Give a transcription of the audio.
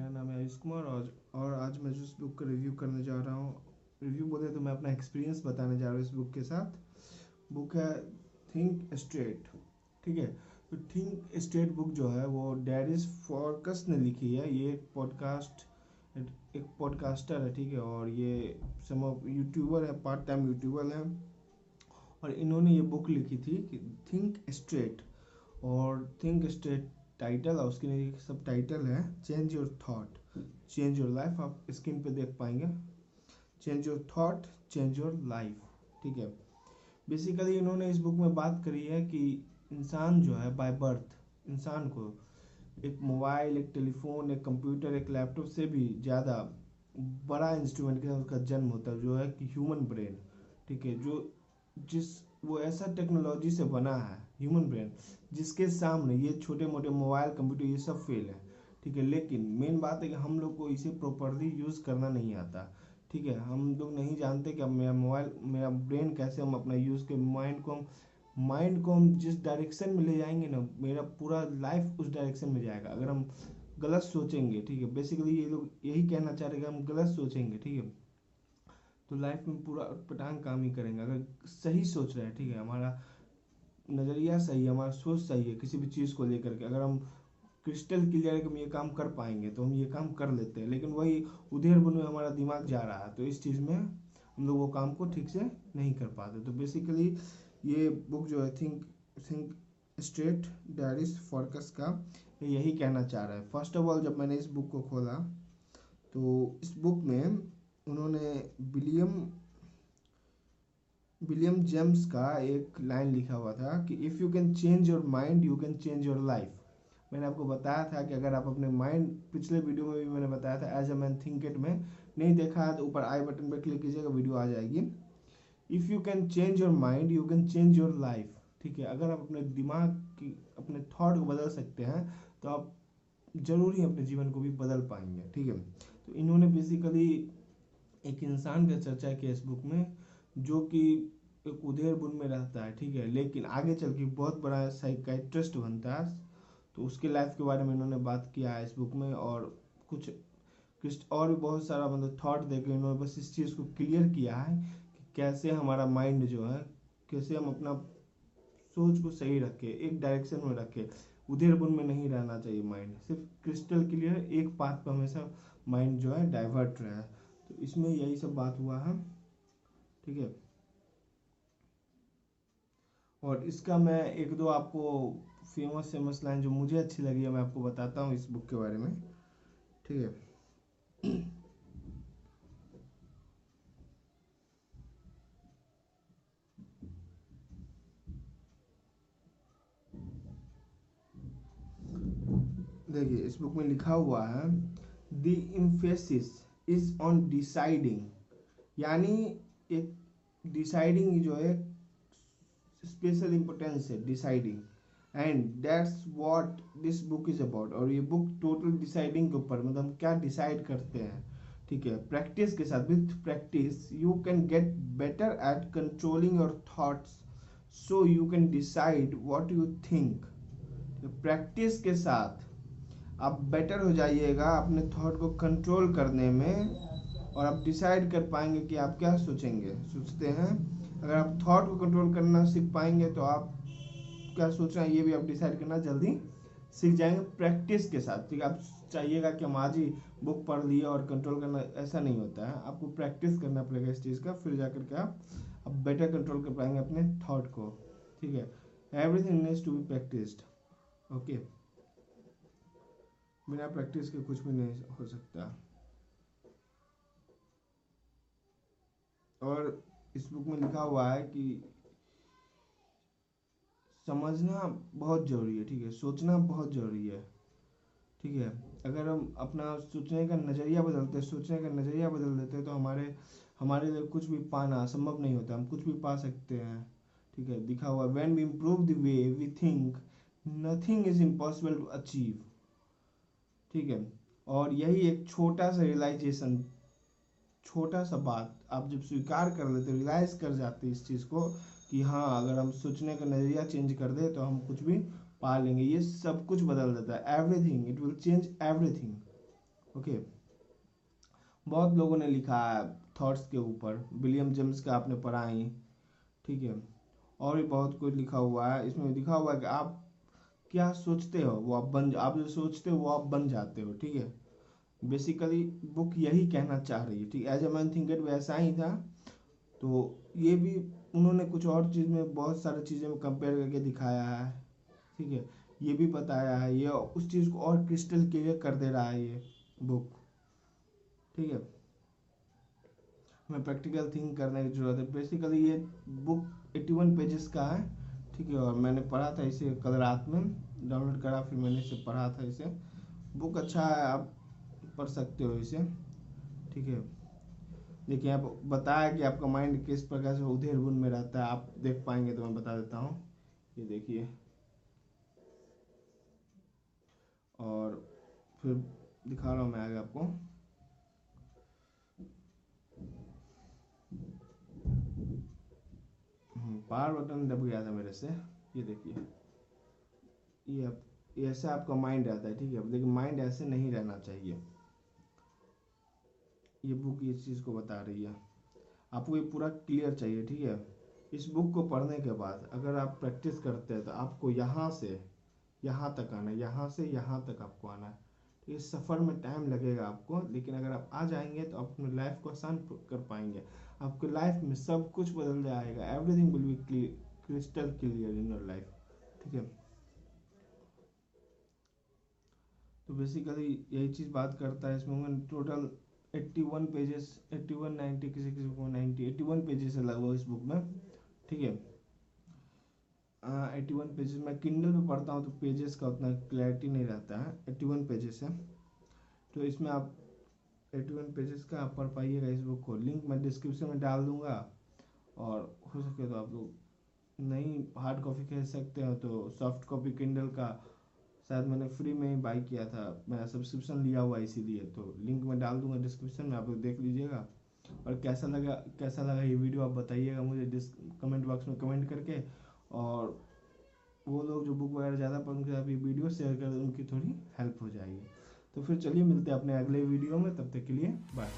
मेरा नाम है आयुष कुमार और और आज मैं जिस बुक का रिव्यू करने जा रहा हूँ रिव्यू बोले तो मैं अपना एक्सपीरियंस बताने जा रहा हूँ इस बुक के साथ। बुक है थिंक स्ट्रेट ठीक है? तो थिंक स्ट्रेट बुक जो है वो डैरिस फॉरकस ने लिखी है। ये एक पॉडकास्ट एक पॉडकास्टर है, ठीक है? और ये सम यूट्यूबर है पार्ट टाइम यूट्यूबर है। और इन्होंने ये बुक लिखी थी थिंक स्ट्रेट और थिंक स्ट्रेट टाइटल और उसके लिए सब टाइटल है change your thought change your life आप स्क्रीन पे देख पाएँगे। Change your thought change your life ठीक है। बेसिकली इन्होंने इस बुक में बात करी है कि इंसान जो है बाय बर्थ इंसान को एक मोबाइल एक टेलीफोन एक कंप्यूटर एक लैपटॉप से भी ज़्यादा बड़ा इंस्ट्रूमेंट के साथ उसका जन्म होता है, जो है कि ह्यूमन ब्रेन ठीक है। जो जिस, वो ऐसा टेक्नोलॉजी से बना है ह्यूमन ब्रेन जिसके सामने ये छोटे मोटे मोबाइल, कंप्यूटर, ये सब फेल है। ठीक है, लेकिन मेन बात है कि हम लोग को इसे प्रॉपरली यूज़ करना नहीं आता। ठीक है, हम लोग नहीं जानते कि अब मेरा मोबाइल, मेरा ब्रेन कैसे हम अपना यूज़ के माइंड को हम माइंड को हम जिस डायरेक्शन में ले जाएँगे ना, मेरा पूरा लाइफ उस डायरेक्शन में जाएगा। अगर हम गलत सोचेंगे, ठीक है बेसिकली ये लोग यही कहना चाह रहे कि हम गलत सोचेंगे, ठीक है। तो लाइफ में पूरा पटांग काम ही करेंगे, अगर सही सोच रहे हैं, ठीक है, हमारा नज़रिया सही है, हमारा सोच सही है किसी भी चीज़ को लेकर के। अगर हम क्रिस्टल क्लियर हम ये काम कर पाएँगे तो हम ये काम कर लेते हैं। लेकिन वही उधेर बुन में हमारा दिमाग जा रहा है तो इस चीज़ में हम लोग वो काम को ठीक से नहीं कर पाते। तो बेसिकली ये बुक जो है थिंक थिंक स्ट्रेट डायरिस फॉरकस का यही कहना चाह रहा है। फ़र्स्ट ऑफ़ ऑल जब मैंने इस बुक को खोला तो इस बुक में उन्होंने विलियम विलियम जेम्स का एक लाइन लिखा हुआ था कि if you can change your mind you can change your life मैंने आपको बताया था कि अगर आप अपने माइंड पिछले वीडियो में भी मैंने बताया था as a man thinketh में नहीं देखा है तो ऊपर आई बटन पर क्लिक कीजिएगा वीडियो आ जाएगी। If you can change your mind you can change your life ठीक है, अगर आप अपने दिमाग की, अपने थॉट को बदल सकते हैं तो आप ज़रूर ही अपने जीवन को भी बदल पाएँगे। ठीक है तो इन्होंने बेसिकली एक इंसान का चर्चा किया इस बुक में। जो कि एक उधेर बुन में रहता है, ठीक है? लेकिन आगे चल के बहुत बड़ा साइकाइट्रिस्ट बनता है। तो उसके लाइफ के बारे में इन्होंने बात किया है इस बुक में और कुछ कुछ और भी बहुत सारा मतलब थॉट देकर इन्होंने बस इस चीज़ को क्लियर किया है कि कैसे हमारा माइंड जो है, कैसे हम अपना सोच को सही रखें, एक डायरेक्शन में रखें। उधेर बुन में नहीं रहना चाहिए माइंड सिर्फ़ क्रिस्टल क्लियर एक पाथ पर हमेशा माइंड जो है डाइवर्ट रहे। तो इसमें यही सब बात हुआ है। ठीक है? और इसका मैं एक दो आपको फ़ेमस फ़ेमस लाइन जो मुझे अच्छी लगी है, मैं आपको बताता हूँ इस बुक के बारे में। ठीक है? देखिए, इस बुक में लिखा हुआ है the emphasis is on deciding यानी एक डिसाइडिंग जो है स्पेशल इम्पोर्टेंस है deciding and that's what this book is about और ये बुक टोटल डिसाइडिंग के ऊपर मतलब हम क्या डिसाइड करते हैं, ठीक है? प्रैक्टिस के साथ with practice you can get better at controlling your thoughts so you can decide what you think practice के साथ, आप बेटर हो जाइएगा अपने थॉट को कंट्रोल करने में। और आप डिसाइड कर पाएँगे कि आप क्या सोचेंगे। सोचते हैं, अगर आप थॉट को कंट्रोल करना सीख पाएँगे तो आप क्या सोच रहे हैं, ये भी आप डिसाइड करना जल्दी सीख जाएँगे प्रैक्टिस के साथ। ठीक है, आप चाहिएगा कि हम आज ही बुक पढ़ लिए और कंट्रोल करना, ऐसा नहीं होता है। आपको प्रैक्टिस करना पड़ेगा इस चीज़ का, फिर जा करके आप बेटर कंट्रोल कर पाएँगे अपने थॉट को। ठीक है everything needs to be practised okay बिना प्रैक्टिस के कुछ भी नहीं हो सकता। और इस बुक में लिखा हुआ है कि समझना बहुत ज़रूरी है, ठीक है? सोचना बहुत ज़रूरी है, ठीक है? अगर हम अपना सोचने का नज़रिया बदलते हैं, सोचने का नज़रिया बदल देते हैं तो हमारे हमारे लिए कुछ भी पाना संभव नहीं होता। हम कुछ भी पा सकते हैं, ठीक है? दिखा हुआ when we improve the way we think nothing is impossible to achieve ठीक है? और यही एक छोटा सा रियलाइजेशन छोटा सा बात, आप जब स्वीकार कर लेते रियलाइज़ कर जाते इस चीज़ को कि हाँ अगर हम सोचने का नज़रिया चेंज कर दे तो हम कुछ भी पा लेंगे। ये सब कुछ बदल देता है। Everything it will change everything okay बहुत लोगों ने लिखा है थॉट्स के ऊपर। विलियम जेम्स का आपने पढ़ा ही। ठीक है? और भी बहुत कुछ लिखा हुआ है। इसमें लिखा हुआ है कि आप क्या सोचते हो, वो आप बन, आप जो सोचते हो, वो आप बन जाते हो। ठीक है? बेसिकली बुक यही कहना चाह रही है, ठीक? एज ए मैन थिंक वैसा ही था। तो ये भी उन्होंने कुछ और चीज़ में, बहुत सारी चीज़ें में कंपेयर करके दिखाया है, ठीक है? ये भी बताया है, ये उस चीज़ को और क्रिस्टल क्लियर कर दे रहा है ये बुक ठीक है? हमें प्रैक्टिकल थिंक करने की ज़रूरत है। बेसिकली ये बुक एट्टी वन पेजेस का है, ठीक है? और मैंने पढ़ा था इसे कल रात में डाउनलोड करा, फिर मैंने इसे पढ़ा था इसे। बुक अच्छा है, आप पढ़ सकते हो इसे। ठीक है। देखिए, आप बताया कि आपका माइंड किस प्रकार से उधेर बुन में रहता है, आप देख पाएँगे तो मैं बता देता हूँ। ये देखिए। और फिर दिखा रहा हूँ मैं आगे आपको। पावर बटन दब गया था मेरे से। ये देखिए। ये आप ऐसे आपका माइंड रहता है, ठीक है। लेकिन माइंड ऐसे नहीं रहना चाहिए। ये बुक इस चीज़ को बता रही है। आपको ये पूरा क्लियर चाहिए, ठीक है? इस बुक को पढ़ने के बाद अगर आप प्रैक्टिस करते हैं तो आपको यहाँ से, यहाँ तक आना है, यहाँ से यहाँ तक आपको आना है। तो इस सफ़र में टाइम लगेगा आपको, लेकिन अगर आप आ जाएँगे तो आप अपने लाइफ को आसान कर पाएँगे। आपके लाइफ में सब कुछ बदल जाएगा। Everything will be crystal clear in your life ठीक है? तो बेसिकली यही चीज़ बात करता है इसमें टोटल 81 पेजेस 81 90 किसी किसी को 90 81 पेजेस है लगभग इस बुक में, ठीक है? एट्टी वन पेजेस मैं किंडल पे पढ़ता हूँ तो पेजेस का उतना क्लैरिटी नहीं रहता है एट्टी वन पेजेस है। तो इसमें आप एट्टी वन पेजेस का आप पढ़ पाइएगा इस बुक को। लिंक मैं डिस्क्रिप्शन में डाल दूँगा और हो सके तो आप लोग नहीं हार्ड कॉपी खरीद सकते हो तो सॉफ्ट कॉपी किंडल का शायद मैंने फ्री में ही बाई किया था। मेरा सब्सक्रिप्शन लिया हुआ इसीलिए तो लिंक मैं डाल दूँगा डिस्क्रिप्शन में, आप लोग देख लीजिएगा। और कैसा लगा कैसा लगा ये वीडियो आप बताइएगा मुझे डिस कमेंट बॉक्स में कमेंट करके। और वो लोग जो बुक वगैरह ज़्यादा पढ़, उनके साथ ये वीडियो शेयर कर, उनकी थोड़ी हेल्प हो जाएगी। तो फिर चलिए मिलते हैं अपने अगले वीडियो में, तब तक के लिए बाय